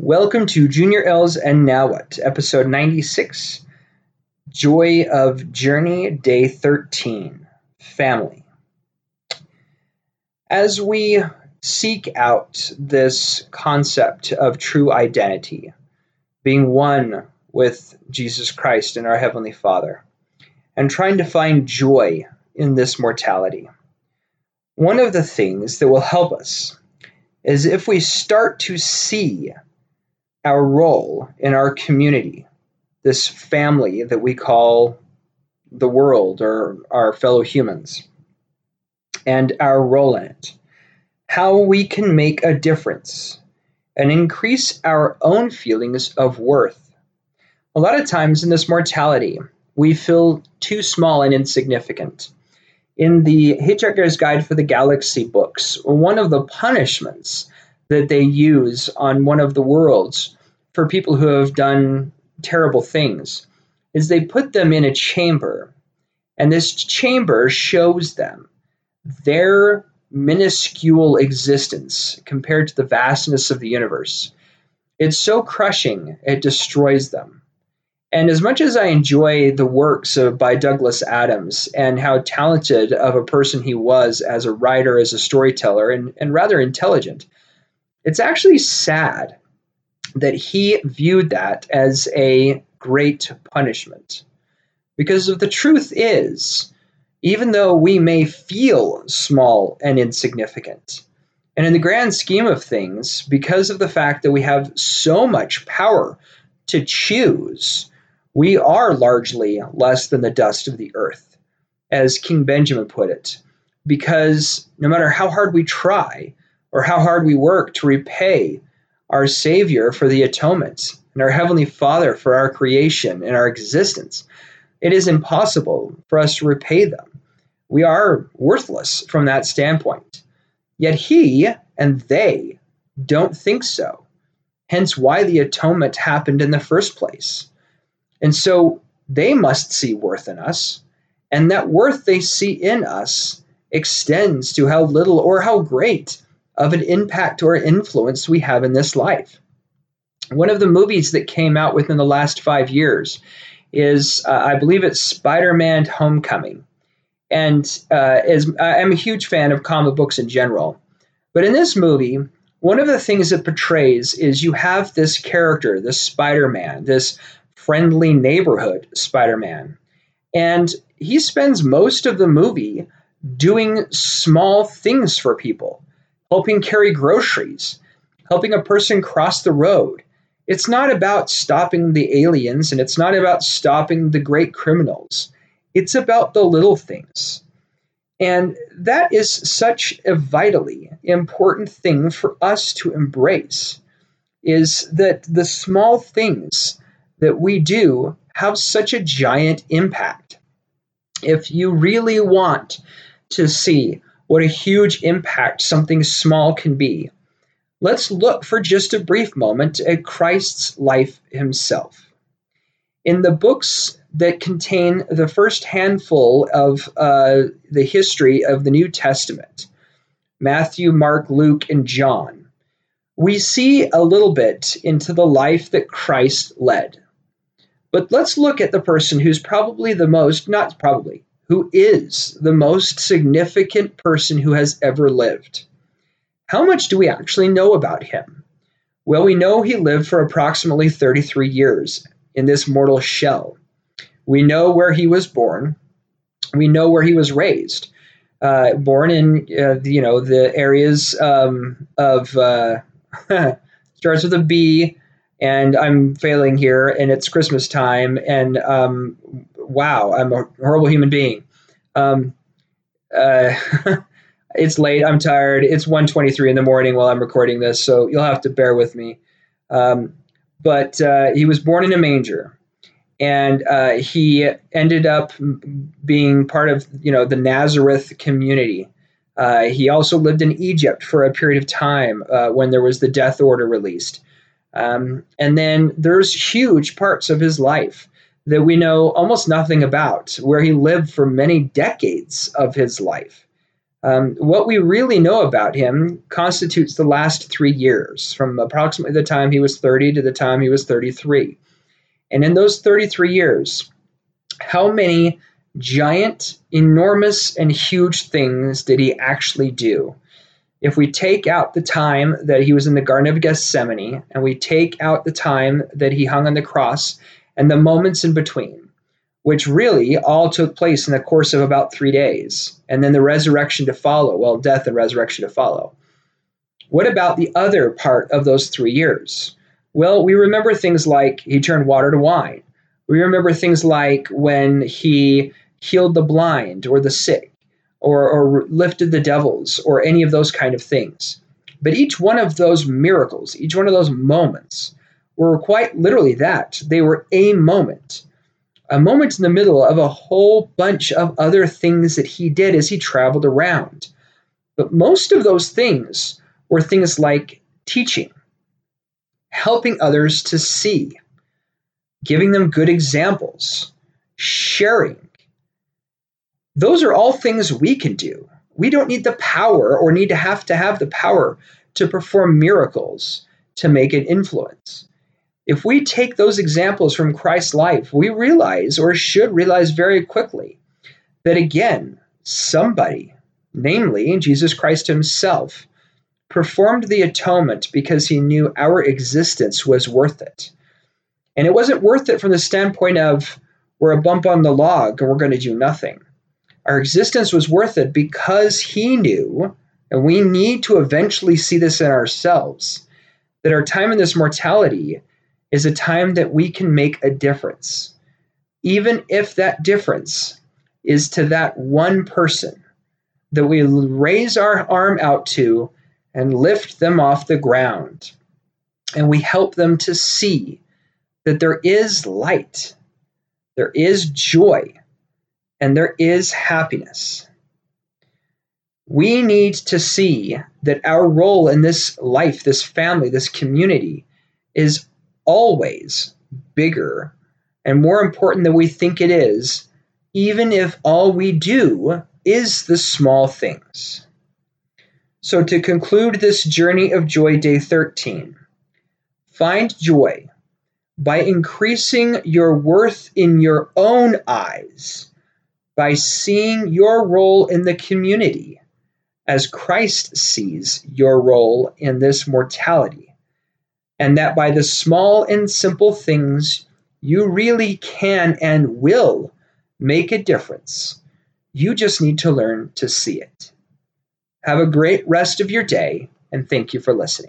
Welcome to Junior L's and Now What, episode 96 Joy of Journey, day 13 Family. As we seek out this concept of true identity, being one with Jesus Christ and our Heavenly Father, and trying to find joy in this mortality, one of the things that will help us is if we start to see our role in our community, this family that we call the world or our fellow humans, and our role in it, how we can make a difference and increase our own feelings of worth. A lot of times in this mortality, we feel too small and insignificant. In the Hitchhiker's Guide for the Galaxy books, one of the punishments that they use on one of the worlds for people who have done terrible things is they put them in a chamber, and this chamber shows them their minuscule existence compared to the vastness of the universe. It's so crushing, it destroys them. And as much as I enjoy the works of by Douglas Adams and how talented of a person he was as a writer, as a storyteller, and, and rather intelligent, it's actually sad that he viewed that as a great punishment. Because the truth is, even though we may feel small and insignificant, and in the grand scheme of things, because of the fact that we have so much power to choose, we are largely less than the dust of the earth, as King Benjamin put it. Because no matter how hard we try or how hard we work to repay our Savior for the atonement, and our Heavenly Father for our creation and our existence. It is impossible for us to repay them. We are worthless from that standpoint. Yet He and they don't think so. Hence, why the atonement happened in the first place. And so they must see worth in us, and that worth they see in us extends to how little or how great of an impact or influence we have in this life. One of the movies that came out within the last five years is, uh, I believe it's Spider Man Homecoming. And uh, as, I'm a huge fan of comic books in general. But in this movie, one of the things it portrays is you have this character, this Spider Man, this friendly neighborhood Spider Man. And he spends most of the movie doing small things for people helping carry groceries, helping a person cross the road. It's not about stopping the aliens and it's not about stopping the great criminals. It's about the little things. And that is such a vitally important thing for us to embrace is that the small things that we do have such a giant impact. If you really want to see what a huge impact something small can be. Let's look for just a brief moment at Christ's life himself. In the books that contain the first handful of uh, the history of the New Testament Matthew, Mark, Luke, and John we see a little bit into the life that Christ led. But let's look at the person who's probably the most, not probably, who is the most significant person who has ever lived. How much do we actually know about him? Well, we know he lived for approximately 33 years in this mortal shell. We know where he was born. We know where he was raised. Uh, born in uh, you know the areas um, of uh, starts with a B, and I'm failing here, and it's Christmas time, and um, wow, I'm a horrible human being. Um, uh, it's late. I'm tired. It's 1:23 in the morning while I'm recording this, so you'll have to bear with me. Um, but uh, he was born in a manger, and uh, he ended up being part of you know the Nazareth community. Uh, he also lived in Egypt for a period of time uh, when there was the death order released. Um, and then there's huge parts of his life that we know almost nothing about, where he lived for many decades of his life. Um, what we really know about him constitutes the last three years, from approximately the time he was 30 to the time he was 33. And in those 33 years, how many giant, enormous, and huge things did he actually do? If we take out the time that he was in the Garden of Gethsemane and we take out the time that he hung on the cross and the moments in between, which really all took place in the course of about three days, and then the resurrection to follow. Well, death and resurrection to follow. What about the other part of those three years? Well, we remember things like he turned water to wine. We remember things like when he healed the blind or the sick or, or lifted the devils or any of those kind of things. But each one of those miracles, each one of those moments, were quite literally that. They were a moment a moment in the middle of a whole bunch of other things that he did as he traveled around. But most of those things were things like teaching, helping others to see, giving them good examples, sharing. Those are all things we can do. We don't need the power or need to have to have the power to perform miracles to make an influence. If we take those examples from Christ's life, we realize, or should realize very quickly, that again, somebody, namely Jesus Christ himself, performed the atonement because he knew our existence was worth it. And it wasn't worth it from the standpoint of we're a bump on the log and we're going to do nothing. Our existence was worth it because he knew, and we need to eventually see this in ourselves, that our time in this mortality is a time that we can make a difference, even if that difference is to that one person that we raise our arm out to and lift them off the ground. And we help them to see that there is light, there is joy, and there is happiness. We need to see that our role in this life, this family, this community is always bigger and more important than we think it is, even if all we do is the small things. So, to conclude this journey of joy, day 13, find joy by increasing your worth in your own eyes, by seeing your role in the community as Christ sees your role in this mortality and that by the small and simple things, you really can and will make a difference. You just need to learn to see it. Have a great rest of your day, and thank you for listening.